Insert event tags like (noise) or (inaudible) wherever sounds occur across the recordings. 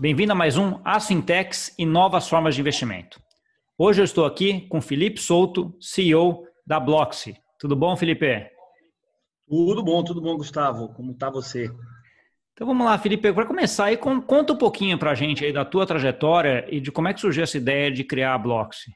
Bem-vindo a mais um As Fintechs e Novas Formas de Investimento. Hoje eu estou aqui com Felipe Souto, CEO da Bloxy. Tudo bom, Felipe? Tudo bom, tudo bom, Gustavo. Como está você? Então vamos lá, Felipe. Para começar, aí, conta um pouquinho para a gente aí da tua trajetória e de como é que surgiu essa ideia de criar a Bloxy.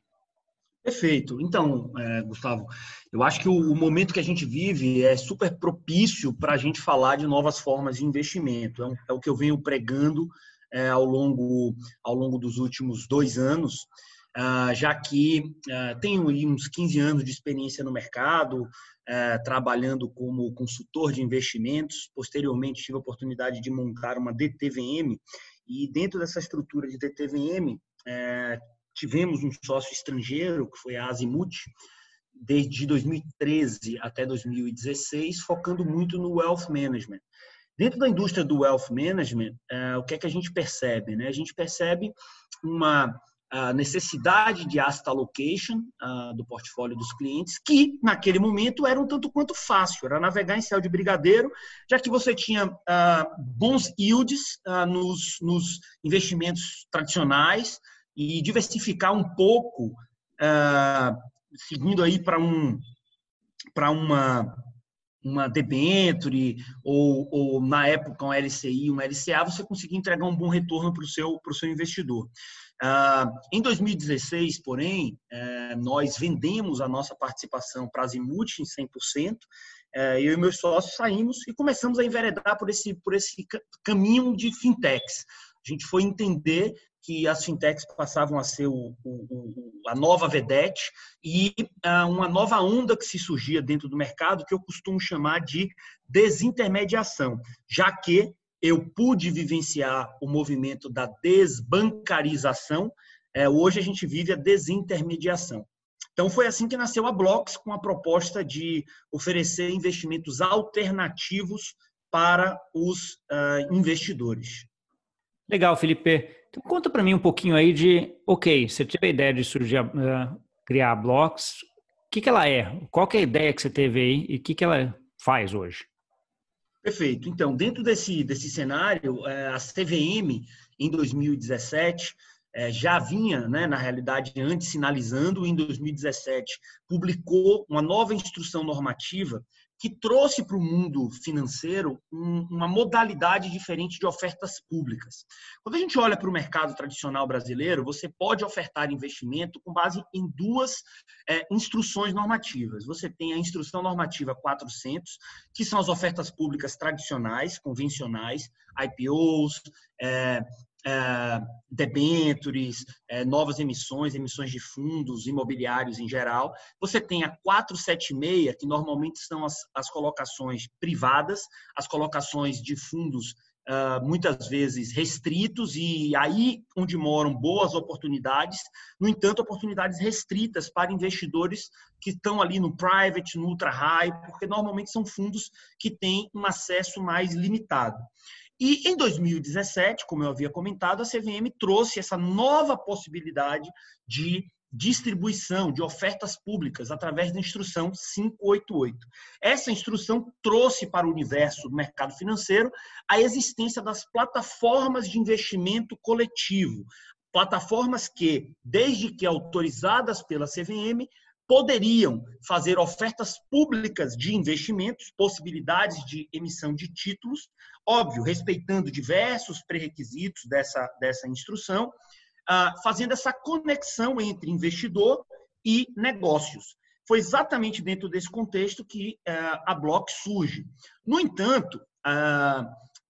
Perfeito. Então, é, Gustavo, eu acho que o, o, momento que a gente vive é super propício para a gente falar de novas formas de investimento. É, um, é o que eu venho pregando é, ao, longo, ao longo dos últimos dois anos, ah, já que ah, tenho uns 15 anos de experiência no mercado, ah, trabalhando como consultor de investimentos. Posteriormente, tive a oportunidade de montar uma DTVM, e dentro dessa estrutura de DTVM, é, tivemos um sócio estrangeiro, que foi a Azimuth, desde 2013 até 2016, focando muito no wealth management. Dentro da indústria do wealth management, uh, o que é que a gente percebe? Né? A gente percebe uma necessidade de asset allocation do portfólio dos clientes, que naquele momento era um tanto quanto fácil, era navegar em céu de brigadeiro, já que você tinha bons yields nos, nos, investimentos tradicionais e diversificar um pouco, seguindo aí para um, para uma uma debenture ou, ou, na época um LCI, um LCA, você conseguia entregar um bom retorno para o seu, seu investidor. Uh, em 2016, porém, uh, nós vendemos a nossa participação para a Zimuth em 100%, uh, eu e meus sócios saímos e começamos a enveredar por esse, por esse caminho de fintechs. A gente foi entender que as fintechs passavam a ser o, o, a nova vedete e uh, uma nova onda que se surgia dentro do mercado, que eu costumo chamar de desintermediação, já que eu pude vivenciar o movimento da desbancarização, é, hoje a gente vive a desintermediação. Então, foi assim que nasceu a Blocks, com a proposta de oferecer investimentos alternativos para os uh, investidores. Legal, Felipe. Então, conta para mim um pouquinho aí de, ok, você teve a ideia de surgir, uh, criar a Blocks. O que, que ela é? Qual que é a ideia que você teve aí e o que, que ela faz hoje? Perfeito. Então, dentro desse, desse cenário, eh, a CVM, em 2017, eh, já vinha, né, na realidade, antes sinalizando, em 2017, publicou uma nova instrução normativa que trouxe para o mundo financeiro uma modalidade diferente de ofertas públicas. Quando a gente olha para o mercado tradicional brasileiro, você pode ofertar investimento com base em duas é, instruções normativas. Você tem a instrução normativa 400, que são as ofertas públicas tradicionais, convencionais, IPOs, é, é, debentures, é, novas emissões, emissões de fundos imobiliários em geral. Você tem a 476, que normalmente são as, as colocações privadas, as colocações de fundos Uh, muitas vezes restritos e aí onde moram boas oportunidades, no entanto, oportunidades restritas para investidores que estão ali no private, no ultra high, porque normalmente são fundos que têm um acesso mais limitado. E em 2017, como eu havia comentado, a CVM trouxe essa nova possibilidade de distribuição de ofertas públicas através da instrução 588. Essa instrução trouxe para o universo do mercado financeiro a existência das plataformas de investimento coletivo, plataformas que, desde que autorizadas pela CVM, poderiam fazer ofertas públicas de investimentos, possibilidades de emissão de títulos, óbvio, respeitando diversos pré-requisitos dessa, dessa instrução, ah, fazendo essa conexão entre investidor e negócios. Foi exatamente dentro desse contexto que ah, a Block surge. No entanto, ah,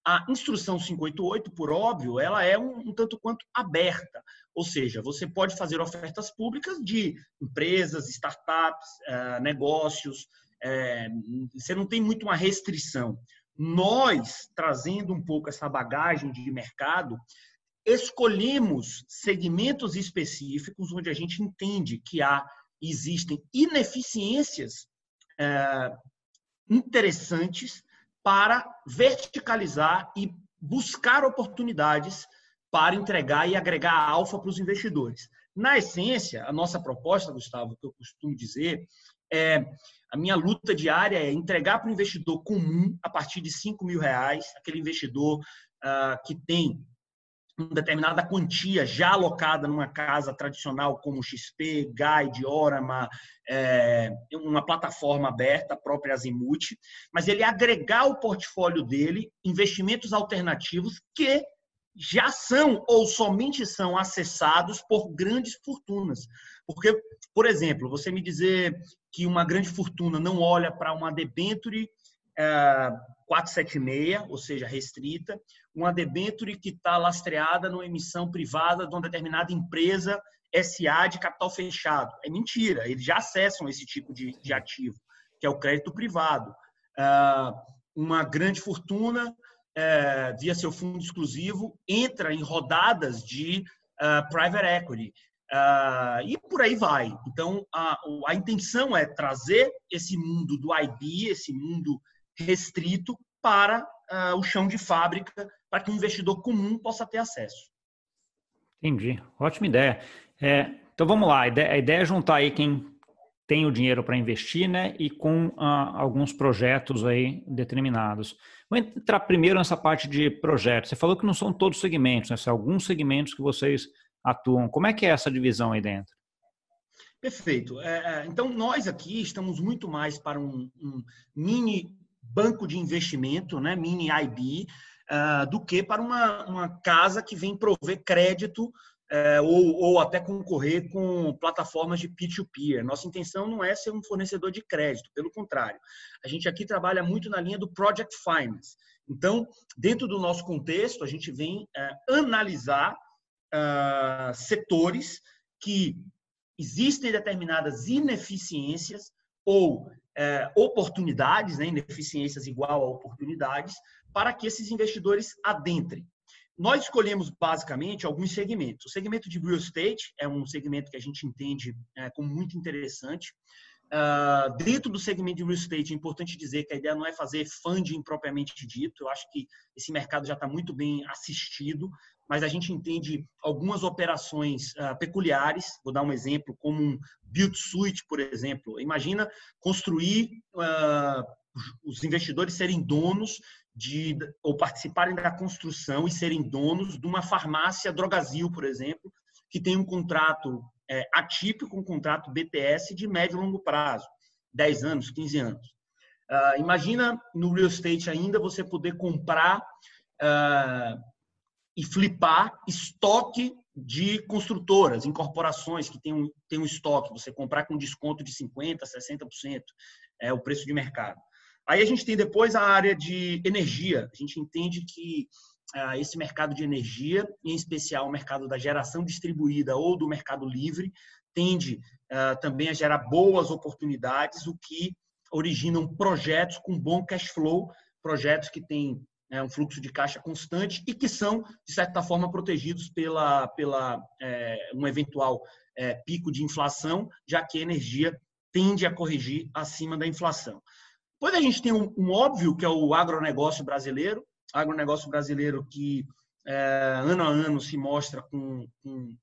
a instrução 588, por óbvio, ela é um, um, tanto quanto aberta. Ou seja, você pode fazer ofertas públicas de empresas, startups, uh, negócios. Uh, você não tem muito uma restrição. Nós, trazendo um pouco essa bagagem de mercado, escolhemos segmentos específicos onde a gente entende que há existem ineficiências uh, interessantes para verticalizar e buscar oportunidades para entregar e agregar alfa para os investidores. Na essência, a nossa proposta, Gustavo, que eu costumo dizer, é a minha luta diária é entregar para o investidor comum, a partir de 5 mil reais, aquele investidor uh, que tem uma determinada quantia já alocada numa casa tradicional como XP, Guide, Orama, é, uma plataforma aberta, a própria Azimuth, mas ele agregar ao portfólio dele investimentos alternativos que já são ou somente são acessados por grandes fortunas. Porque, por exemplo, você me dizer que uma grande fortuna não olha para uma debenture 476, é, ou seja, restrita, uma debenture que está lastreada numa emissão privada de uma determinada empresa SA de capital fechado. É mentira, eles já acessam esse tipo de, de ativo, que é o crédito privado. É, uma grande fortuna, é, via seu fundo exclusivo, entra em rodadas de private equity. Uh, e por aí vai. Então, a, a intenção é trazer esse mundo do IB, esse mundo restrito para uh, o chão de fábrica, para que o investidor comum possa ter acesso. Entendi. Ótima ideia. É, então vamos lá. A ideia, a ideia, é juntar aí quem tem o dinheiro para investir, né, e com uh, alguns projetos aí determinados. Vou entrar primeiro nessa parte de projetos. Você falou que não são todos segmentos, né? São alguns segmentos que vocês atuam. Como é que é essa divisão aí dentro? Perfeito. É, é então, nós aqui estamos muito mais para um, um mini banco de investimento, né, mini IB, uh, do que para uma, uma casa que vem prover crédito uh, ou, ou até concorrer com plataformas de peer-to-peer. Nossa intenção não é ser um fornecedor de crédito, pelo contrário. A gente aqui trabalha muito na linha do Project Finance. Então, dentro do nosso contexto, a gente vem uh, analisar setores que existem determinadas ineficiências ou é, oportunidades, né, ineficiências igual a oportunidades, para que esses investidores adentrem. Nós escolhemos basicamente alguns segmentos. O segmento de real estate é um segmento que a gente entende é, como muito interessante. Uh, dentro do segmento de real estate, é importante dizer que a ideia não é fazer funding propriamente dito. Eu acho que esse mercado já está muito bem assistido mas a gente entende algumas operações uh, peculiares. Vou dar um exemplo, como um build suite, por exemplo. Imagina construir uh, os investidores serem donos de ou participarem da construção e serem donos de uma farmácia Drogazil, por exemplo, que tem um contrato é, atípico, um contrato BTS de médio e longo prazo, 10 anos, 15 anos. Uh, imagina no real estate ainda você poder comprar uh, e flipar estoque de construtoras, incorporações que tem um, tem um estoque, você comprar com desconto de 50%, 60%, é o preço de mercado. Aí a gente tem depois a área de energia. A gente entende que ah, esse mercado de energia, em especial o mercado da geração distribuída ou do mercado livre, tende ah, também a gerar boas oportunidades, o que originam projetos com bom cash flow, projetos que têm é, um fluxo de caixa constante e que são, de certa forma, protegidos pela, pela é, um eventual é, pico de inflação, já que a energia tende a corrigir acima da inflação. Depois a gente tem um, um óbvio, que é o agronegócio brasileiro, agronegócio brasileiro que é, ano a ano se mostra com, com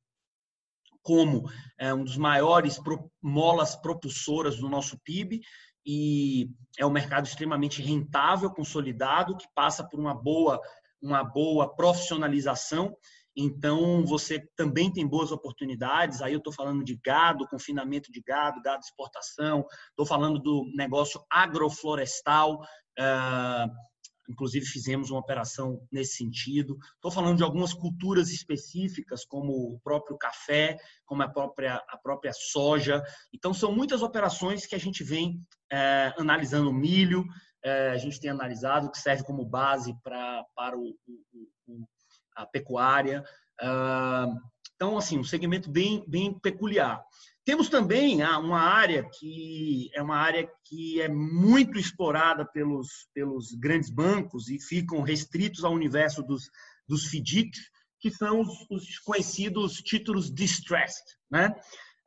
como é, um dos maiores pro, molas propulsoras do nosso PIB e é um mercado extremamente rentável, consolidado, que passa por uma boa, uma boa profissionalização. Então, você também tem boas oportunidades. Aí eu estou falando de gado, confinamento de gado, gado exportação. Estou falando do negócio agroflorestal. Uh, inclusive fizemos uma operação nesse sentido. Estou falando de algumas culturas específicas, como o próprio café, como a própria, a própria soja. Então, são muitas operações que a gente vem é, analisando o milho, é, a gente tem analisado, que serve como base pra, para o, o, a pecuária. Ah, então, assim, um segmento bem, bem peculiar. Temos também ah, uma área que é uma área que é muito explorada pelos, pelos grandes bancos e ficam restritos ao universo dos, dos FDICs, que são os, os conhecidos títulos distressed. Né?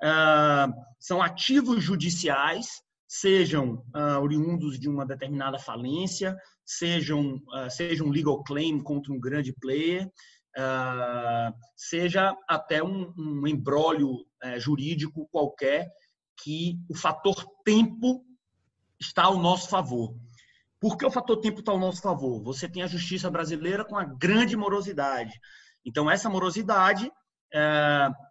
Uh, são ativos judiciais, sejam uh, oriundos de uma determinada falência, sejam, uh, sejam legal claim contra um grande player, uh, seja até um, um embrólio uh, jurídico qualquer que o fator tempo está ao nosso favor. Por que o fator tempo está ao nosso favor? Você tem a justiça brasileira com a grande morosidade. Então, essa morosidade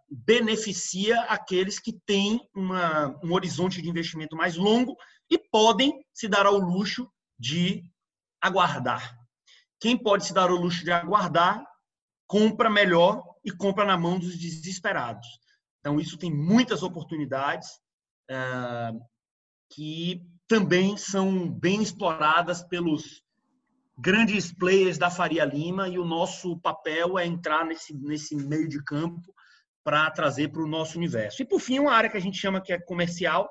beneficia aqueles que têm uma, um horizonte de investimento mais longo e podem se dar ao luxo de aguardar. Quem pode se dar ao luxo de aguardar, compra melhor e compra na mão dos desesperados. Então, isso tem muitas oportunidades é, que também são bem exploradas pelos grandes players da Faria Lima e o nosso papel é entrar nesse, nesse meio de campo para trazer para o nosso universo. E, por fim, uma área que a gente chama que é comercial,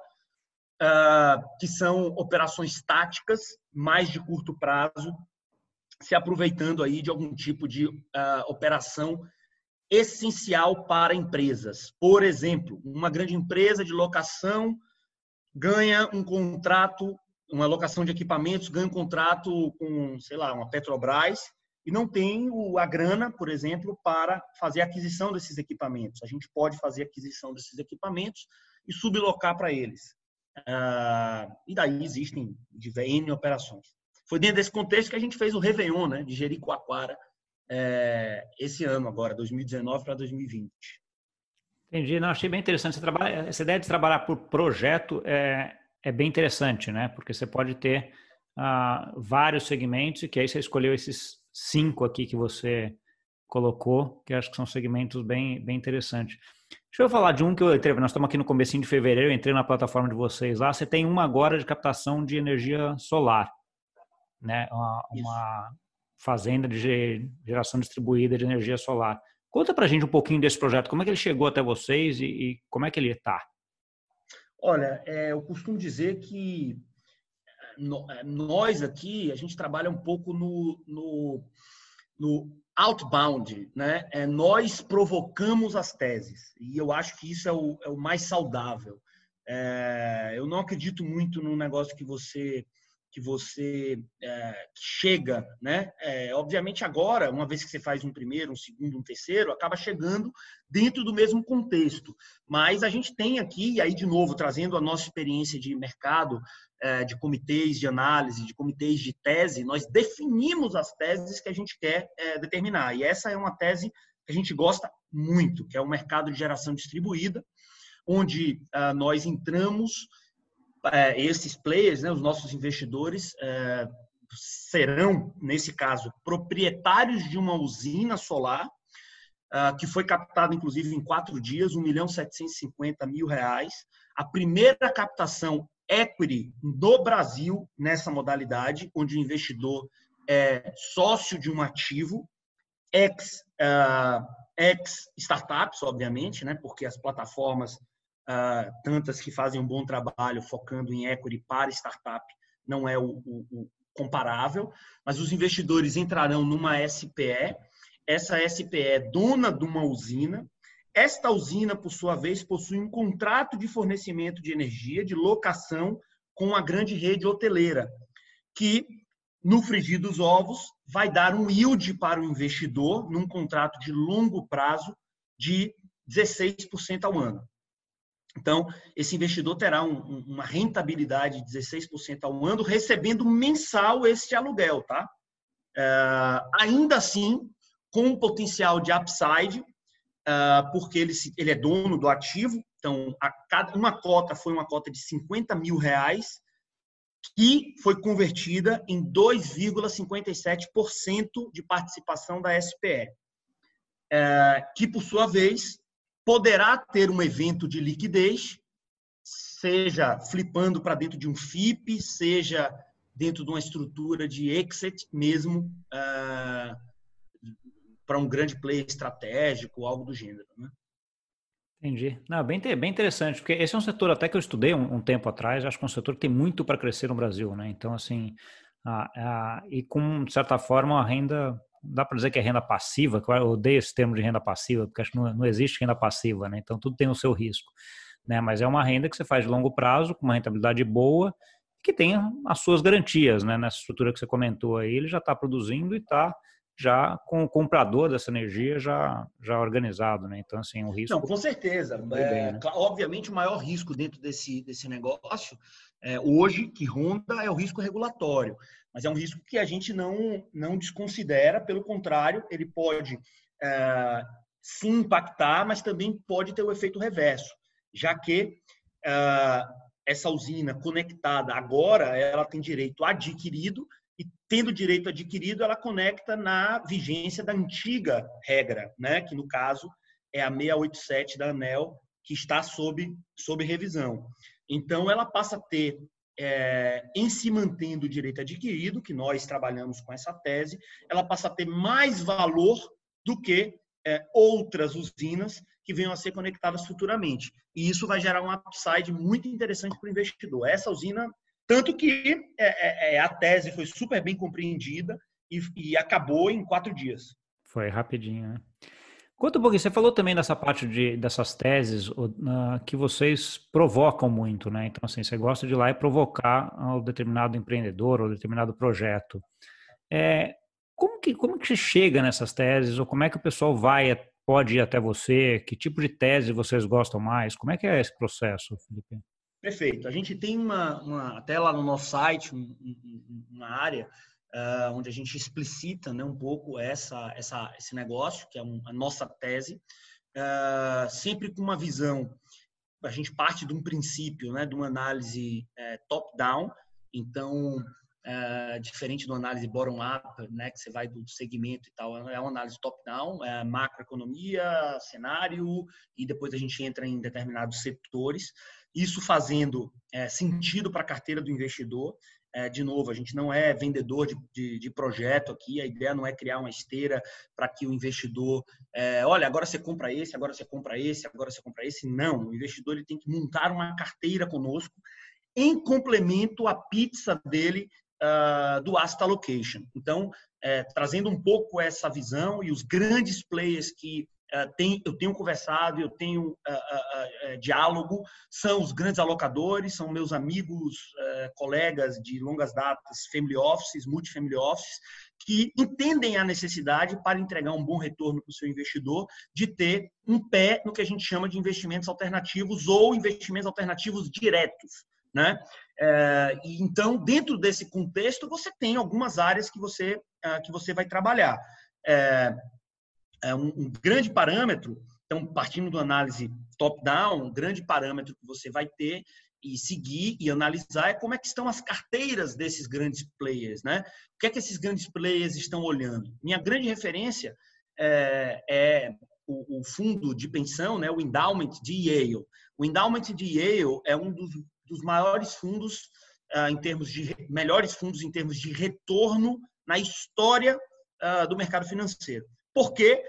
uh, que são operações táticas, mais de curto prazo, se aproveitando aí de algum tipo de uh, operação essencial para empresas. Por exemplo, uma grande empresa de locação ganha um contrato uma locação de equipamentos ganha um contrato com, sei lá, uma Petrobras e não tem a grana, por exemplo, para fazer a aquisição desses equipamentos. A gente pode fazer a aquisição desses equipamentos e sublocar para eles. Ah, e daí existem N operações. Foi dentro desse contexto que a gente fez o Réveillon, né, de Jericoacoara, é, esse ano agora, 2019 para 2020. Entendi, não, achei bem interessante. essa ideia de trabalhar por projeto é, é bem interessante, né? Porque você pode ter uh, vários segmentos e que aí você escolheu esses cinco aqui que você colocou, que acho que são segmentos bem, bem interessantes. Deixa eu falar de um que eu entrei, nós estamos aqui no comecinho de fevereiro, eu entrei na plataforma de vocês lá, você tem uma agora de captação de energia solar, né? Uma, uma fazenda de geração distribuída de energia solar. Conta pra gente um pouquinho desse projeto, como é que ele chegou até vocês e, e como é que ele está? Olha, é, eu costumo dizer que é, nós aqui, a gente trabalha um pouco no, no, no outbound, né? É, nós provocamos as teses, e eu acho que isso é o, é o mais saudável. É, eu não acredito muito no negócio que você que você é, chega, né? É, obviamente agora, uma vez que você faz um primeiro, um segundo, um terceiro, acaba chegando dentro do mesmo contexto. Mas a gente tem aqui, e aí de novo trazendo a nossa experiência de mercado, é, de comitês de análise, de comitês de tese, nós definimos as teses que a gente quer é, determinar. E essa é uma tese que a gente gosta muito, que é o mercado de geração distribuída, onde ah, nós entramos é, esses players, né, os nossos investidores, é, serão, nesse caso, proprietários de uma usina solar, é, que foi captada, inclusive, em quatro dias, 1 milhão 750 mil reais. A primeira captação equity do Brasil nessa modalidade, onde o investidor é sócio de um ativo, ex, uh, ex startups, obviamente, né, porque as plataformas tantas que fazem um bom trabalho focando em equity para startup, não é o, o, o comparável, mas os investidores entrarão numa SPE, essa SPE é dona de uma usina, esta usina, por sua vez, possui um contrato de fornecimento de energia, de locação com a grande rede hoteleira, que, no frigir dos ovos, vai dar um yield para o investidor, num contrato de longo prazo, de 16% ao ano. Então, esse investidor terá um, uma rentabilidade de 16% ao ano, recebendo mensal esse aluguel, tá? É, ainda assim, com um potencial de upside, é, porque ele, ele é dono do ativo, então, cada, uma cota foi uma cota de 50 mil reais, que foi convertida em 2,57% de participação da SPE, é, que, por sua vez, poderá ter um evento de liquidez, seja flipando para dentro de um FIP, seja dentro de uma estrutura de exit mesmo, uh, para um grande play estratégico, algo do gênero. Né? Entendi. Não, bem, bem interessante, porque esse é um setor até que eu estudei um, um tempo atrás, acho que é um setor que tem muito para crescer no Brasil, né? Então, assim, e com, de certa forma, a renda dá para dizer que é renda passiva, que eu odeio esse termo de renda passiva, porque acho que não, não existe renda passiva, né? Então tudo tem o seu risco, né? Mas é uma renda que você faz de longo prazo, com uma rentabilidade boa, que tem as suas garantias, né? Nessa estrutura que você comentou aí, ele já está produzindo e está já com o comprador dessa energia já, já organizado, né? Então, assim, o risco... Não, com certeza. É, né? Obviamente, o maior risco dentro desse, desse negócio, é, hoje, que ronda, é o risco regulatório. Mas é um risco que a gente não, não desconsidera, pelo contrário, ele pode é, se impactar, mas também pode ter o efeito reverso, já que é, essa usina conectada agora, ela tem direito adquirido e tendo direito adquirido, ela conecta na vigência da antiga regra, né? que no caso é a 687 da ANEL, que está sob, sob revisão. Então, ela passa a ter, é, em se mantendo o direito adquirido, que nós trabalhamos com essa tese, ela passa a ter mais valor do que é, outras usinas que venham a ser conectadas futuramente. E isso vai gerar um upside muito interessante para o investidor. Essa usina, tanto que é, é, é, a tese foi super bem compreendida e, e acabou em quatro dias. Foi rapidinho, né? Conta um pouquinho, você falou também dessa parte de, dessas teses uh, que vocês provocam muito, né? Então, assim, você gosta de ir lá e provocar um determinado empreendedor ou determinado projeto. É, como, que, como que você chega nessas teses? Ou como é que o pessoal vai, pode ir até você? Que tipo de tese vocês gostam mais? Como é que é esse processo, Felipe? Perfeito. A gente tem uma, uma até lá no nosso site, um, uma área uh, onde a gente explicita né, um pouco essa, essa, esse negócio, que é um, a nossa tese, uh, sempre com uma visão. A gente parte de um princípio, né, de uma análise uh, top-down, então, diferente do análise bottom-up, né, que você vai do segmento e tal, é uma análise top-down, é macroeconomia, cenário, e depois a gente entra em determinados setores. Isso fazendo é, sentido para a carteira do investidor é, de novo, a gente não é vendedor de, de, de, projeto aqui, a ideia não é criar uma esteira para que o investidor, é, olha, agora você compra esse, agora você compra esse, agora você compra esse. Não, o investidor ele tem que montar uma carteira conosco em complemento à pizza dele uh, do asset allocation. Então, é, trazendo um pouco essa visão e os grandes players que eu tenho conversado, eu tenho uh, uh, diálogo, são os grandes alocadores, são meus amigos, colegas de longas datas, family offices, multifamily offices, que entendem a necessidade para entregar um bom retorno para o seu investidor de ter um pé no que a gente chama de investimentos alternativos ou investimentos alternativos diretos. Né? Então, dentro desse contexto, você tem algumas áreas que você, que você vai trabalhar. É, um, um grande parâmetro, então, partindo do análise top-down, um grande parâmetro que você vai ter e seguir e analisar é como é que estão as carteiras desses grandes players, né? O que é que esses grandes players estão olhando? Minha grande referência é, é o, o, fundo de pensão, né? O Endowment de Yale. O Endowment de Yale é um dos, dos maiores fundos uh, em termos de melhores fundos em termos de retorno na história uh, do mercado financeiro. Por quê?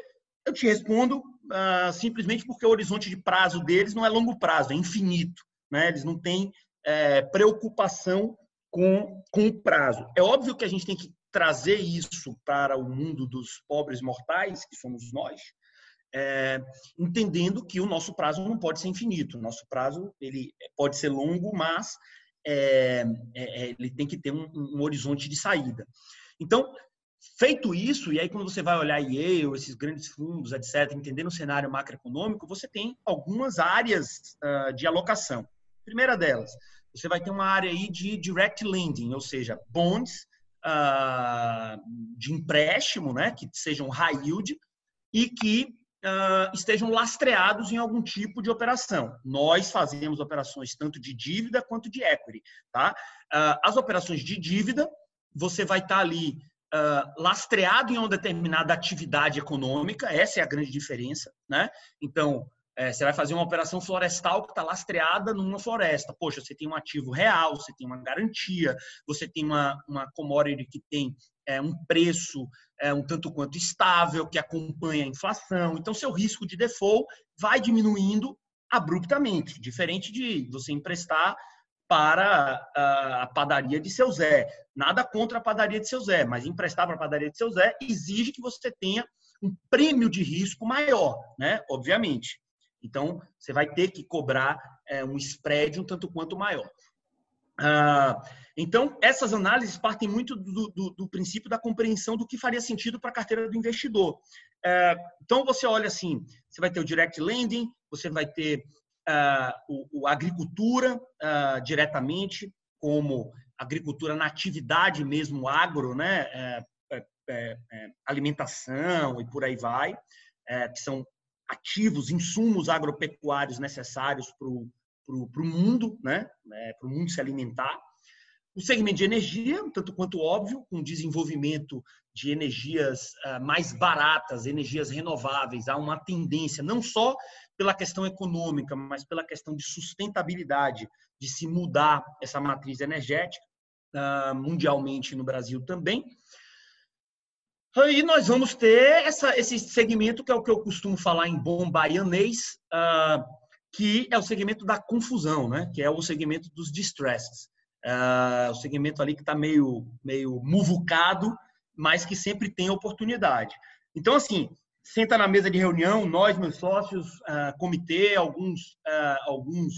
Eu te respondo uh, simplesmente porque o horizonte de prazo deles não é longo prazo, é infinito. Né? Eles não têm é, preocupação com, com o prazo. É óbvio que a gente tem que trazer isso para o mundo dos pobres mortais, que somos nós, é, entendendo que o nosso prazo não pode ser infinito. O nosso prazo ele pode ser longo, mas é, é, é ele tem que ter um, um, horizonte de saída. Então, Feito isso, e aí quando você vai olhar Yale, esses grandes fundos, etc., entendendo o cenário macroeconômico, você tem algumas áreas uh, de alocação. Primeira delas, você vai ter uma área aí de direct lending, ou seja, bonds uh, de empréstimo, né, que sejam high yield e que uh, estejam lastreados em algum tipo de operação. Nós fazemos operações tanto de dívida quanto de equity, tá? as operações de dívida, você vai estar tá ali lastreado em uma determinada atividade econômica, essa é a grande diferença, né? Então, é, você vai fazer uma operação florestal que está lastreada numa floresta. Poxa, você tem um ativo real, você tem uma garantia, você tem uma, uma commodity que tem é, um preço é, um tanto quanto estável, que acompanha a inflação. Então, seu risco de default vai diminuindo abruptamente, diferente de você emprestar para a padaria de seu Zé. Nada contra a padaria de seu Zé, mas emprestar para a padaria de seu Zé exige que você tenha um prêmio de risco maior, né? Obviamente. Então, você vai ter que cobrar é, um spread um tanto quanto maior. Ah, então, essas análises partem muito do, do, do, princípio da compreensão do que faria sentido para a carteira do investidor. É, então, você olha assim: você vai ter o direct lending, você vai ter o, o, agricultura uh, diretamente, como agricultura na atividade mesmo agro, né? Uh, é, é, alimentação e por aí vai, é, que são ativos, insumos agropecuários necessários para o mundo, né? É, para o mundo se alimentar. O segmento de energia, tanto quanto óbvio, com desenvolvimento de energias uh, mais baratas, energias renováveis, há uma tendência, não só pela questão econômica, mas pela questão de sustentabilidade, de se mudar essa matriz energética, uh, mundialmente no Brasil também. Aí nós vamos ter essa, esse segmento que é o que eu costumo falar em bom baianês, uh, que é o segmento da confusão, né? que é o segmento dos distresses. Uh, o segmento ali que está meio, meio muvucado, mas que sempre tem oportunidade. Então, assim, senta na mesa de reunião, nós, meus sócios, uh, comitê, alguns, uh, alguns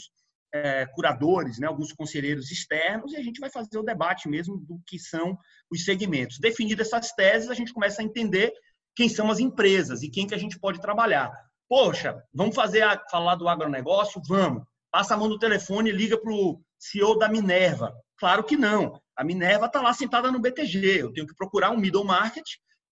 uh, curadores, né, alguns conselheiros externos, e a gente vai fazer o debate mesmo do que são os segmentos. Definidas essas teses, a gente começa a entender quem são as empresas e quem que a gente pode trabalhar. Poxa, vamos fazer a, falar do agronegócio? Vamos. Passa a mão no telefone e liga para o CEO da Minerva. Claro que não. A Minerva está lá sentada no BTG. Eu tenho que procurar um middle market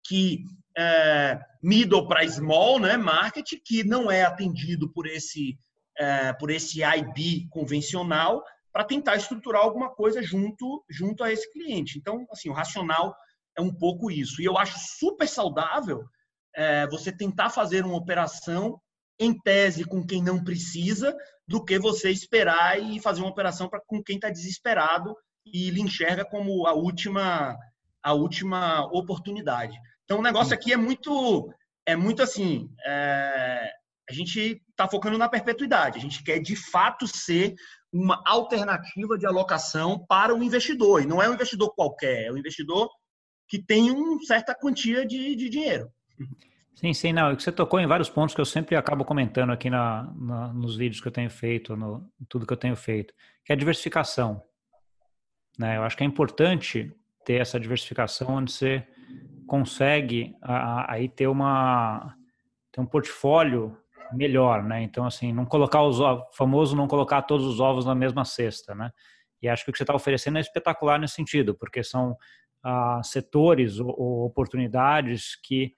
que é, middle para small, né, market que não é atendido por esse é, por esse IB convencional para tentar estruturar alguma coisa junto junto a esse cliente. Então, assim, o racional é um pouco isso. E eu acho super saudável é, você tentar fazer uma operação em tese com quem não precisa, do que você esperar e fazer uma operação para com quem está desesperado e lhe enxerga como a última a última oportunidade. Então o negócio aqui é muito é muito assim, é, a gente está focando na perpetuidade. A gente quer de fato ser uma alternativa de alocação para o investidor. E não é um investidor qualquer, é um investidor que tem uma certa quantia de, de dinheiro. Sim, sim, não. Você tocou em vários pontos que eu sempre acabo comentando aqui na, na, nos vídeos que eu tenho feito, no tudo que eu tenho feito, que é a diversificação. Né? Eu acho que é importante ter essa diversificação onde você consegue aí ter uma ter um portfólio melhor, né? Então assim, não colocar os famoso não colocar todos os ovos na mesma cesta, né? E acho que o que você está oferecendo é espetacular nesse sentido, porque são ah, setores ou, ou oportunidades que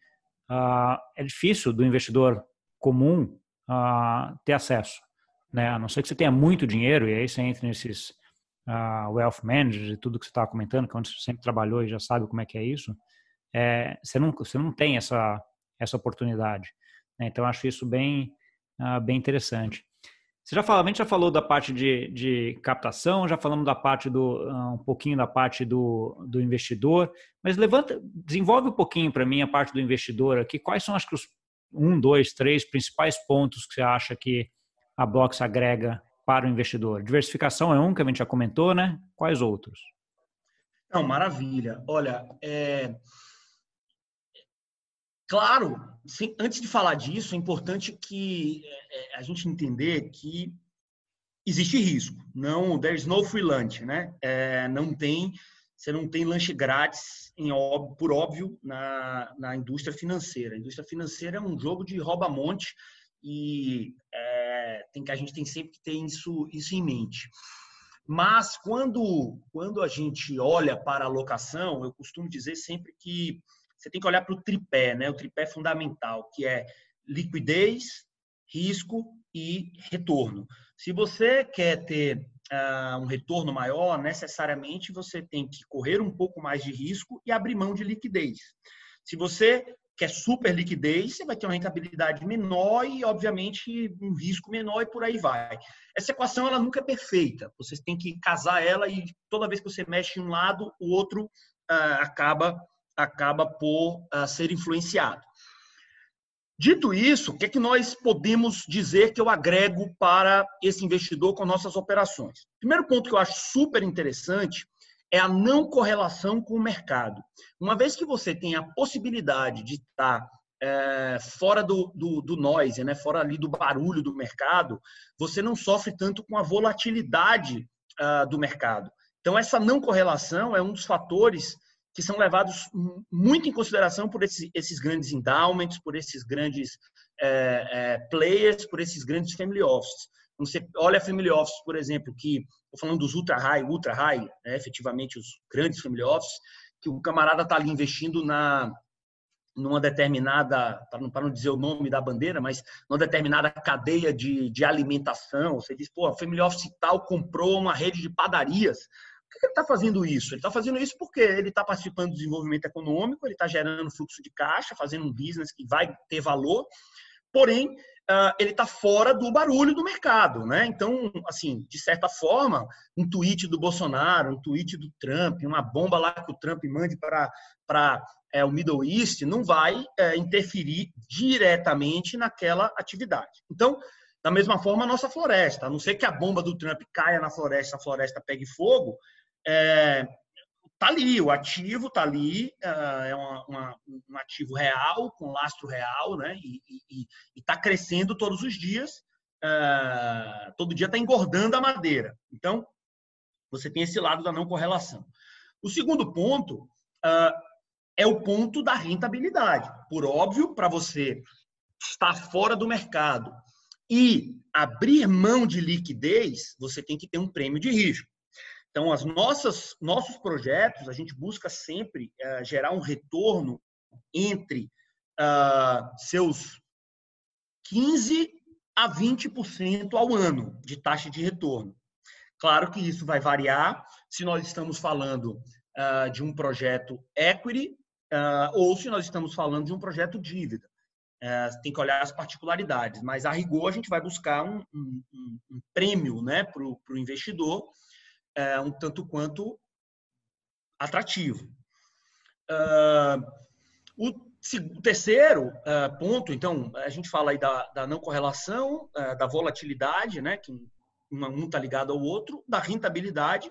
uh, é difícil do investidor comum uh, ter acesso, né? A não ser que você tenha muito dinheiro e aí você entra nesses uh, wealth managers e tudo que você estava comentando, que é onde você sempre trabalhou e já sabe como é que é isso. É, você não você não tem essa essa oportunidade. Né? Então acho isso bem bem interessante. Você já falou, a gente já falou da parte de, de captação, já falamos da parte do um pouquinho da parte do, do investidor, mas levanta, desenvolve um pouquinho para mim a parte do investidor aqui. Quais são acho que os um, dois, três principais pontos que você acha que a Blox agrega para o investidor? Diversificação é um que a gente já comentou, né? Quais outros? Não, maravilha. Olha, é... claro, antes de falar disso, é importante que é, a gente entender que existe risco. Não, there's no free lunch, né? É, não tem, você não tem lanche grátis, em, por óbvio, na, na indústria financeira. A indústria financeira é um jogo de rouba-monte e é, tem que a gente tem sempre que ter isso, isso em mente. Mas quando, quando a gente olha para a alocação, eu costumo dizer sempre que você tem que olhar para o tripé, né? O tripé fundamental, que é liquidez, risco e retorno. Se você quer ter uh, um retorno maior, necessariamente você tem que correr um pouco mais de risco e abrir mão de liquidez. Se você quer super liquidez, você vai ter uma rentabilidade menor e, obviamente, um risco menor e por aí vai. Essa equação ela nunca é perfeita. Você tem que casar ela e toda vez que você mexe em um lado, o outro uh, acaba acaba por uh, ser influenciado. Dito isso, o que, é que nós podemos dizer que eu agrego para esse investidor com nossas operações? Primeiro ponto que eu acho super interessante é a não correlação com o mercado. Uma vez que você tem a possibilidade de estar é, fora do, do, do noise, né, fora ali do barulho do mercado, você não sofre tanto com a volatilidade uh, do mercado. Então, essa não correlação é um dos fatores que são levados muito em consideração por esses, esses grandes endowments, por esses grandes é, é, players, por esses grandes family offices. Então, você olha family office, por exemplo, que estou falando dos ultra high, ultra high, né, efetivamente os grandes family offices, que o camarada está ali investindo na numa determinada, para não, não dizer o nome da bandeira, mas numa determinada cadeia de, de alimentação. Você diz, pô, a Family Office tal comprou uma rede de padarias. Que ele está fazendo isso? Ele está fazendo isso porque ele está participando do desenvolvimento econômico, ele está gerando fluxo de caixa, fazendo um business que vai ter valor, porém, uh, ele está fora do barulho do mercado. Né? Então, assim, de certa forma, um tweet do Bolsonaro, um tweet do Trump, uma bomba lá que o Trump mande para é, o Middle East não vai é, interferir diretamente naquela atividade. Então, da mesma forma, a nossa floresta, a não ser que a bomba do Trump caia na floresta, a floresta pegue fogo, é, tá ali, o ativo tá ali, é, é uma, uma, um ativo real, com lastro real, né? E está crescendo todos os dias, é, todo dia está engordando a madeira. Então, você tem esse lado da não correlação. O segundo ponto é, é o ponto da rentabilidade. Por óbvio, para você estar fora do mercado e abrir mão de liquidez, você tem que ter um prêmio de risco. Então, as nossas nossos projetos, a gente busca sempre uh, gerar um retorno entre uh, seus 15 a 20% ao ano de taxa de retorno. Claro que isso vai variar se nós estamos falando uh, de um projeto equity uh, ou se nós estamos falando de um projeto dívida. Uh, tem que olhar as particularidades, mas a rigor a gente vai buscar um, um, um prêmio né, para o investidor uh, um tanto quanto atrativo. o, o terceiro ponto, então, a gente fala aí da, da não correlação, da volatilidade, né, que um está ligado ao outro, da rentabilidade,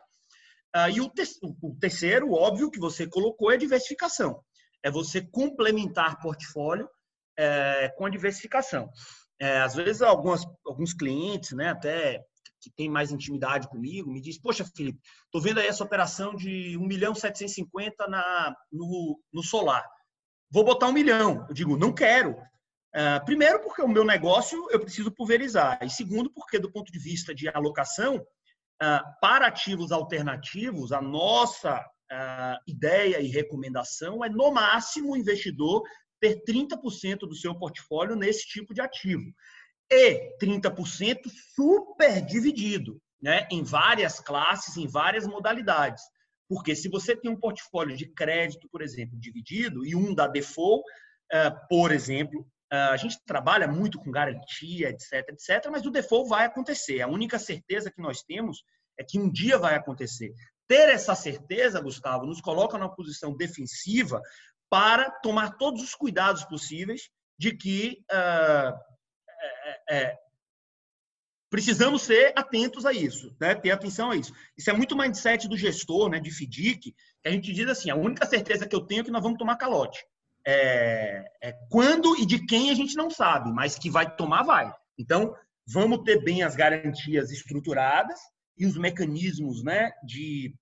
Uh, e o, te o, terceiro, óbvio, que você colocou é diversificação. É você complementar portfólio é, com a diversificação. É, às vezes, algumas, alguns clientes, né, até que tem mais intimidade comigo, me diz, poxa, Felipe, estou vendo aí essa operação de 1 milhão 750 na, no, no solar. Vou botar um milhão. Eu digo, não quero. Uh, primeiro, porque o meu negócio eu preciso pulverizar. E segundo, porque do ponto de vista de alocação, ah, para ativos alternativos, a nossa uh, ideia e recomendação é, no máximo, o investidor ter 30% do seu portfólio nesse tipo de ativo. E 30% super dividido, né, em várias classes, em várias modalidades. Porque se você tem um portfólio de crédito, por exemplo, dividido, e um da default, uh, por exemplo, ah, a gente trabalha muito com garantia, etc, etc, mas o default vai acontecer. A única certeza que nós temos é que um dia vai acontecer. Ter essa certeza, Gustavo, nos coloca numa posição defensiva para tomar todos os cuidados possíveis de que uh, é, precisamos ser atentos a isso, né? ter atenção a isso. Isso é muito mindset do gestor, né? de FDIC, que a gente diz assim, a única certeza que eu tenho é que nós vamos tomar calote é, é, quando e de quem a gente não sabe, mas que vai tomar, vai. Então, vamos ter bem as garantias estruturadas e os mecanismos né, de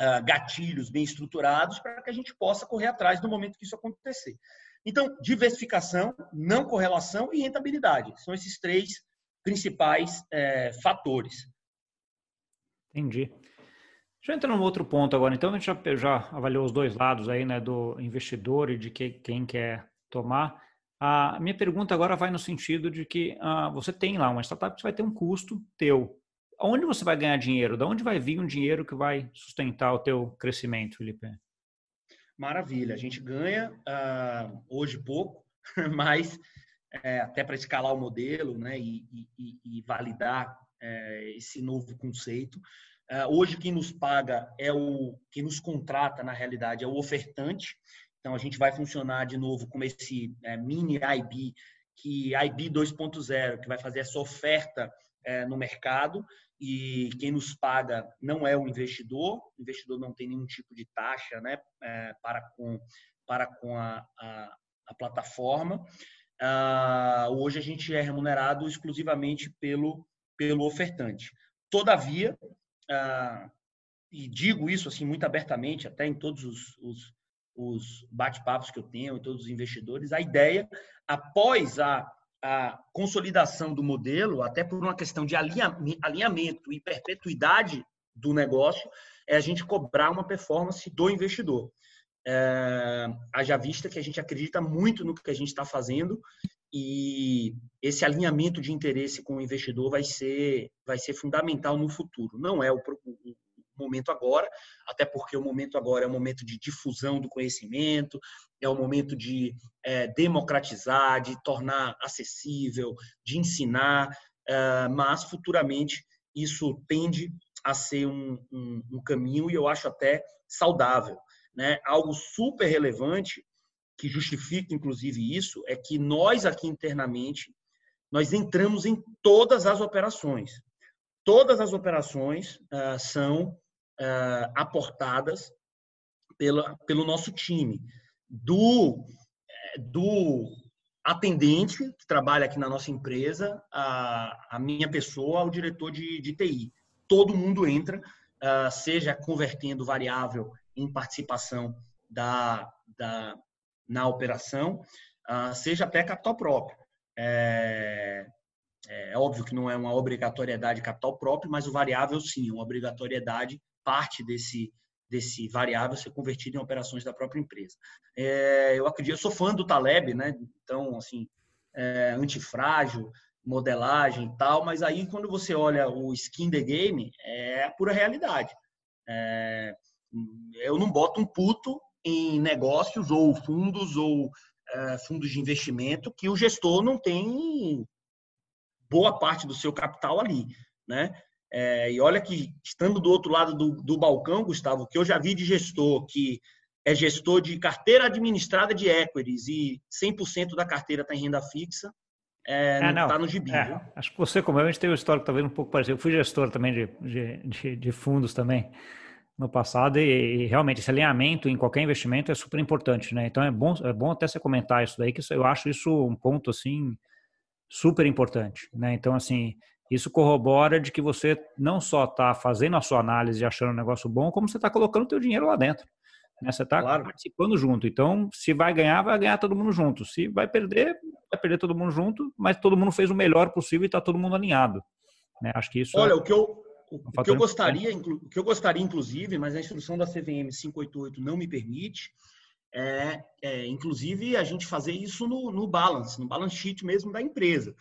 uh, gatilhos bem estruturados para que a gente possa correr atrás no momento que isso acontecer. Então, diversificação, não correlação e rentabilidade são esses três principais é, fatores. Entendi. Eu entrar num outro ponto agora. Então, a gente já, já avaliou os dois lados aí, né, do investidor e de que, quem quer tomar. A minha pergunta agora vai no sentido de que ah, você tem lá uma startup que vai ter um custo teu. Onde você vai ganhar dinheiro? Da onde vai vir um dinheiro que vai sustentar o teu crescimento, Felipe? Maravilha. A gente ganha uh, hoje pouco, (laughs) mas é, até para escalar o modelo né, e, e, e validar é, esse novo conceito. É, hoje quem nos paga é o quem nos contrata na realidade é o ofertante. Então a gente vai funcionar de novo com esse é, mini IB que IB 2.0 que vai fazer essa oferta é, no mercado e quem nos paga não é o investidor. O investidor não tem nenhum tipo de taxa, né, é, para com para com a, a, a plataforma. Uh, hoje a gente é remunerado exclusivamente pelo pelo ofertante. Todavia, ah, e digo isso assim muito abertamente, até em todos os, os, os bate-papos que eu tenho, e todos os investidores, a ideia, após a, a consolidação do modelo, até por uma questão de alinhamento e perpetuidade do negócio, é a gente cobrar uma performance do investidor. É, haja vista que a gente acredita muito no que a gente está fazendo e esse alinhamento de interesse com o investidor vai ser, vai ser fundamental no futuro. Não é o, momento agora, até porque o momento agora é um momento de difusão do conhecimento, é um momento de é, democratizar, de tornar acessível, de ensinar, é, mas futuramente isso tende a ser um, um, um caminho e eu acho até saudável. Né? Algo super relevante que justifica inclusive isso é que nós aqui internamente nós entramos em todas as operações. Todas as operações uh, são uh, aportadas pela, pelo nosso time. Do, do atendente que trabalha aqui na nossa empresa, a, a minha pessoa, o diretor de, de TI. Todo mundo entra, uh, seja convertendo variável em participação da, da, na operação, uh, seja até capital próprio. É, é, óbvio que não é uma obrigatoriedade capital próprio, mas o variável sim, uma obrigatoriedade, parte desse, desse variável ser convertido em operações da própria empresa. É, eu acredito, eu sou fã do Taleb, né? Então, assim, é, antifrágil, modelagem e tal, mas aí quando você olha o skin the game, é a pura realidade. É, eu não boto um puto em negócios ou fundos ou é, fundos de investimento que o gestor não tem boa parte do seu capital ali, né? É, e olha que, estando do outro lado do, do balcão, Gustavo, que eu já vi de gestor que é gestor de carteira administrada de equities e 100% da carteira está em renda fixa, é, é, não está no gibi. É, acho que você, como eu, a gente tem um histórico talvez um pouco parecido. Eu fui gestor também de, de, de, de fundos também no passado e, e, realmente esse alinhamento em qualquer investimento é super importante, né? Então é bom, é bom até você comentar isso daí, que eu acho isso um ponto assim super importante, né? Então assim, isso corrobora de que você não só está fazendo a sua análise e achando o um negócio bom, como você está colocando o teu dinheiro lá dentro. Né? Você está claro. participando junto. Então, se vai ganhar, vai ganhar todo mundo junto. Se vai perder, vai perder todo mundo junto, mas todo mundo fez o melhor possível e está todo mundo alinhado. Né? Acho que isso. Olha, é... o que eu o que eu gostaria, o que eu gostaria, inclusive, mas a instrução da CVM 588 não me permite, é, é inclusive, a gente fazer isso no, no balance, no balance sheet mesmo da empresa,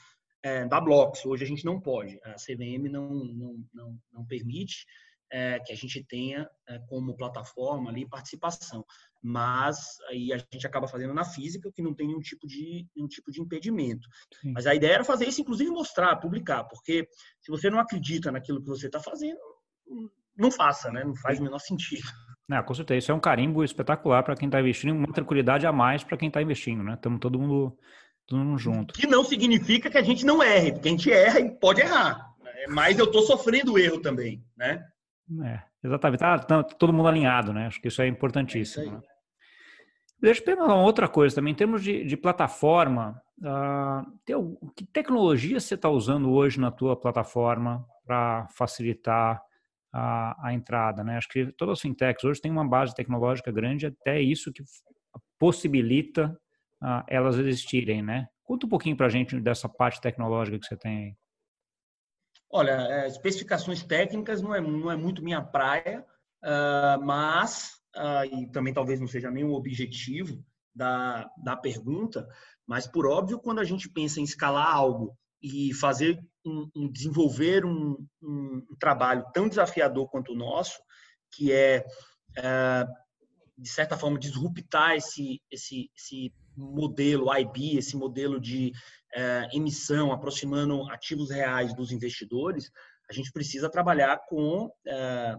é, da Blocks. Hoje a gente não pode, a CVM não, não, não, não permite é, que a gente tenha é, como plataforma ali participação mas aí a gente acaba fazendo na física, que não tem nenhum tipo de, nenhum tipo de impedimento. Sim. Mas a ideia era fazer isso, inclusive mostrar, publicar, porque se você não acredita naquilo que você está fazendo, não faça, né? Não faz o menor sentido. Não, com certeza. Isso é um carimbo espetacular para quem está investindo, uma tranquilidade a mais para quem está investindo, né? Estamos todo mundo, junto. Que não significa que a gente não erre, porque a gente erra e pode errar. Né? Mas eu estou sofrendo erro também, né? É, exatamente. Tá, tá, todo mundo alinhado, né? Acho que isso é importantíssimo. É isso né? Deixa eu perguntar uma outra coisa também, em termos de, de plataforma, uh, tem, que tecnologia você está usando hoje na tua plataforma para facilitar a, a, entrada? Né? Acho que todas as fintechs hoje têm uma base tecnológica grande, até isso que possibilita uh, elas existirem, né? Conta um pouquinho para a gente dessa parte tecnológica que você tem Olha, é, especificações técnicas não é, não é muito minha praia, uh, mas uh, e também talvez não seja nem o objetivo da, da pergunta, mas por óbvio, quando a gente pensa em escalar algo e fazer um, um desenvolver um, um, trabalho tão desafiador quanto o nosso, que é, é de certa forma disruptar esse, esse, esse modelo IB, esse modelo de é, emissão, aproximando ativos reais dos investidores, a gente precisa trabalhar com é,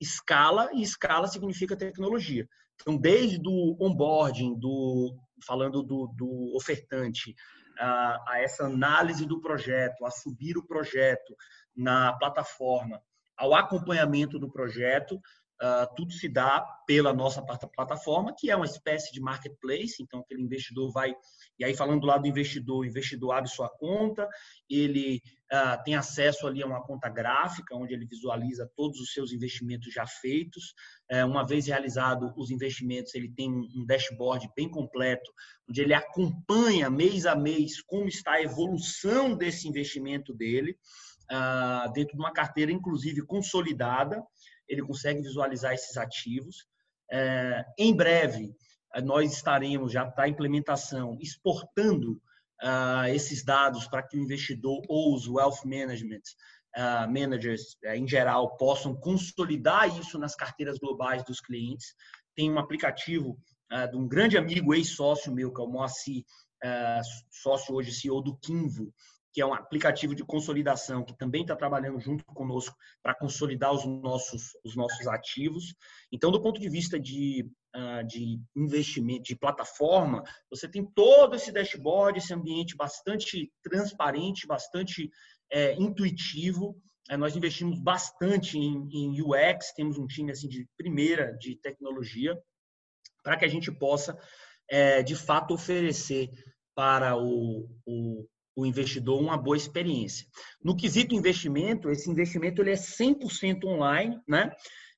escala, e escala significa tecnologia. Então, desde o onboarding, do, falando do, do ofertante, a, a, essa análise do projeto, a subir o projeto na plataforma, ao acompanhamento do projeto, Uh, tudo se dá pela nossa plataforma, que é uma espécie de marketplace. Então, aquele investidor vai. E aí, falando do lado do investidor, o investidor abre sua conta, ele uh, tem acesso ali a uma conta gráfica, onde ele visualiza todos os seus investimentos já feitos. Uh, uma vez realizado os investimentos, ele tem um dashboard bem completo, onde ele acompanha mês a mês como está a evolução desse investimento dele, ah, dentro de uma carteira, inclusive, consolidada ele consegue visualizar esses ativos. É, em breve, nós estaremos, já para implementação, exportando uh, esses dados para que o investidor ou os wealth management uh, managers uh, em geral possam consolidar isso nas carteiras globais dos clientes. Tem um aplicativo de um grande amigo, ex-sócio meu, que é o Moacir, sócio hoje CEO do Kinvo, que é um aplicativo de consolidação que também está trabalhando junto conosco para consolidar os nossos, os nossos ativos. Então, do ponto de vista de, uh, de investimento, de plataforma, você tem todo esse dashboard, esse ambiente bastante transparente, bastante é, intuitivo. É, nós investimos bastante em, em UX, temos um time assim de primeira de tecnologia, para que a gente possa, é, de fato, oferecer para o, o o investidor uma boa experiência. No quesito investimento, esse investimento ele é 100% online, né?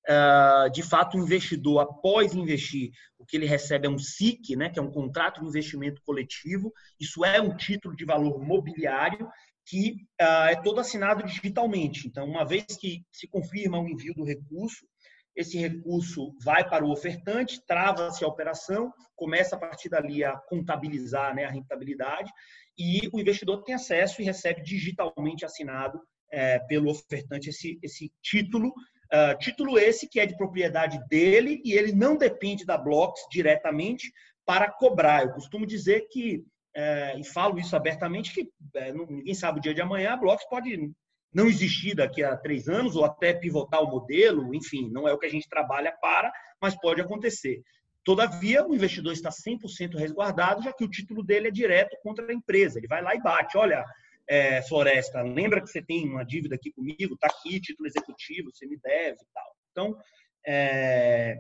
Uh, de fato, o investidor, após investir, o que ele recebe é um SIC, né, que é um contrato de investimento coletivo. Isso é um título de valor mobiliário que uh, é todo assinado digitalmente. Então, uma vez que se confirma o envio do recurso, esse recurso vai para o ofertante, trava-se a operação, começa a partir dali a contabilizar né, a rentabilidade e o investidor tem acesso e recebe digitalmente assinado é, pelo ofertante esse, esse título. Uh, título esse que é de propriedade dele e ele não depende da Blocks diretamente para cobrar. Eu costumo dizer que, é, e falo isso abertamente, que é, ninguém sabe o dia de amanhã, a Blocks pode não existir daqui a três anos ou até pivotar o modelo, enfim, não é o que a gente trabalha para, mas pode acontecer. Todavia, o investidor está 100% resguardado, já que o título dele é direto contra a empresa. Ele vai lá e bate. Olha, é, Floresta, lembra que você tem uma dívida aqui comigo? Está aqui, título executivo, você me deve e tal. Então, é,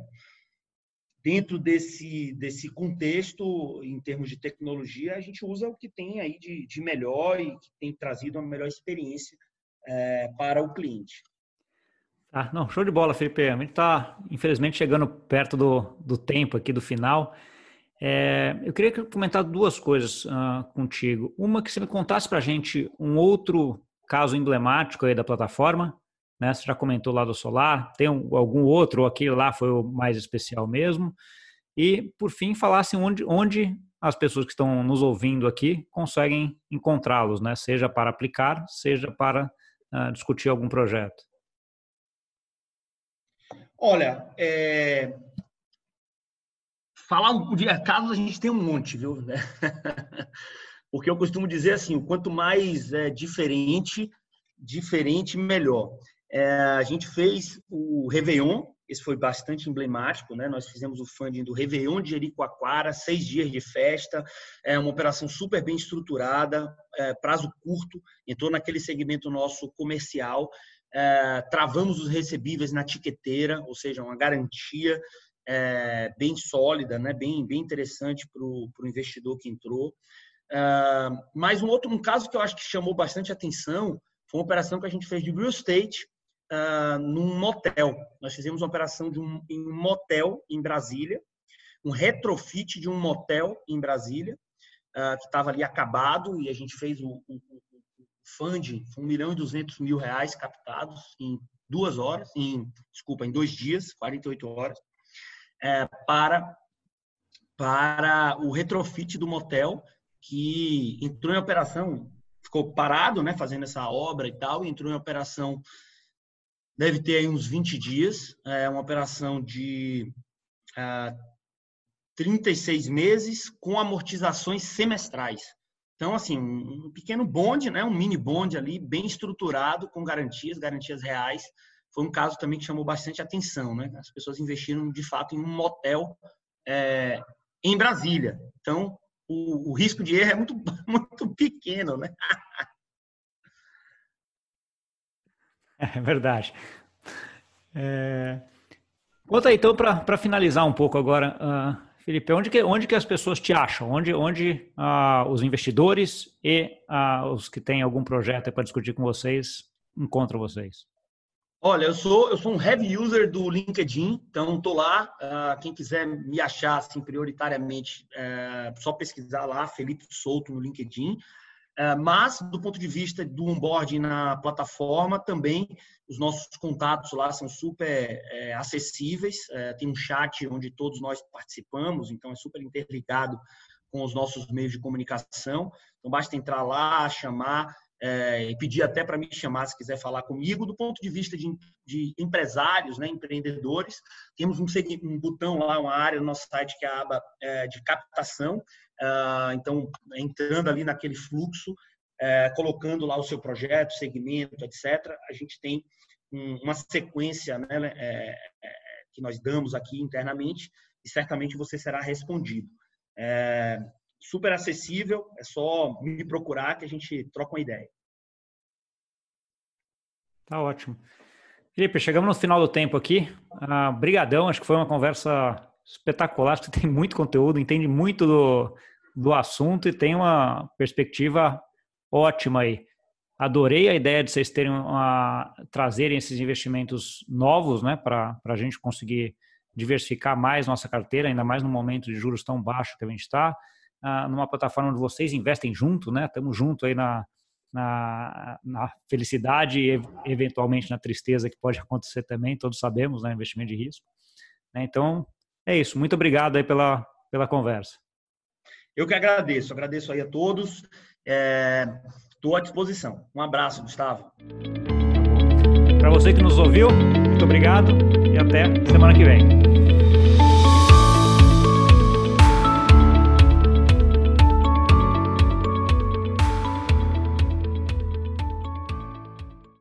dentro desse, desse contexto, em termos de tecnologia, a gente usa o que tem aí de, de melhor e que tem trazido uma melhor experiência é, para o cliente. Ah, não, show de bola, Felipe. A gente está, infelizmente, chegando perto do, do tempo aqui, do final. É, eu queria comentar duas coisas uh, contigo. Uma, que você me contasse para a gente um outro caso emblemático aí da plataforma, né? Você já comentou lá do Solar, tem um, algum outro, ou aquele lá foi o mais especial mesmo. E, por fim, falasse onde, onde as pessoas que estão nos ouvindo aqui conseguem encontrá-los, né? Seja para aplicar, seja para uh, discutir algum projeto. Olha, é... falar de casos a gente tem um monte, viu? (laughs) Porque eu costumo dizer assim, quanto mais é, diferente, diferente, melhor. É, a gente fez o Réveillon, esse foi bastante emblemático, né? Nós fizemos o funding do Réveillon de Jericoacoara, seis dias de festa, é uma operação super bem estruturada, é, prazo curto, entrou naquele segmento nosso comercial é, travamos os recebíveis na tiqueteira, ou seja, uma garantia é, bem sólida, né, bem, bem interessante para o investidor que entrou. É, mas um outro um caso que eu acho que chamou bastante atenção foi uma operação que a gente fez de real estate uh, num motel. Nós fizemos uma operação de um, em um motel em Brasília, um retrofit de um motel em Brasília, uh, que estava ali acabado, e a gente fez o, o, funding, 1 milhão e 200 mil reais captados em duas horas, em, desculpa, em dois dias, 48 horas, é, para, para o retrofit do motel, que entrou em operação, ficou parado, né, fazendo essa obra e tal, e entrou em operação, deve ter aí uns 20 dias, é uma operação de é, 36 meses com amortizações semestrais. Então, assim, um pequeno bonde, né, um mini bonde ali, bem estruturado, com garantias, garantias reais. Foi um caso também que chamou bastante atenção, né? As pessoas investiram, de fato, em um motel é, em Brasília. Então, o, o, risco de erro é muito, (laughs) muito pequeno, né? (laughs) É verdade. É... Conta aí, então, para finalizar um pouco agora, uh, Felipe, onde que, onde que as pessoas te acham? Onde, onde ah, os investidores e ah, os que têm algum projeto para discutir com vocês encontram vocês? Olha, eu sou eu sou um heavy user do LinkedIn, então estou lá. Uh, quem quiser me achar assim prioritariamente, é só pesquisar lá Felipe Souto no LinkedIn. É, mas, do ponto de vista do onboarding na plataforma, também os nossos contatos lá são super é, acessíveis. É, tem um chat onde todos nós participamos, então é super interligado com os nossos meios de comunicação. Então, basta entrar lá, chamar é, e pedir até para me chamar se quiser falar comigo. Do ponto de vista de, de empresários, né, empreendedores, temos um, um, botão lá, uma área no nosso site que é a aba é, de captação. Ah, então, entrando ali naquele fluxo, é, colocando lá o seu projeto, segmento, etc., a gente tem uma sequência né, é, é, que nós damos aqui internamente e certamente você será respondido. Super acessível, é só me procurar que a gente troca uma ideia. Tá ótimo. Felipe, chegamos no final do tempo aqui. Ah, brigadão, acho que foi uma conversa espetacular, você tem muito conteúdo, entende muito do, do assunto e tem uma perspectiva ótima aí. Adorei a ideia de vocês terem uma, trazerem esses investimentos novos, né, para a gente conseguir diversificar mais nossa carteira, ainda mais no momento de juros tão baixos que a gente está, ah, numa plataforma onde vocês investem junto, né? Estamos junto aí na, na, na, felicidade e eventualmente na tristeza que pode acontecer também, todos sabemos, né? Investimento de risco. Né? Então, é isso. Muito obrigado aí pela, pela conversa. Eu que agradeço, agradeço aí a todos. Estou é, à disposição. Um abraço, Gustavo. Para você que nos ouviu, muito obrigado e até semana que vem.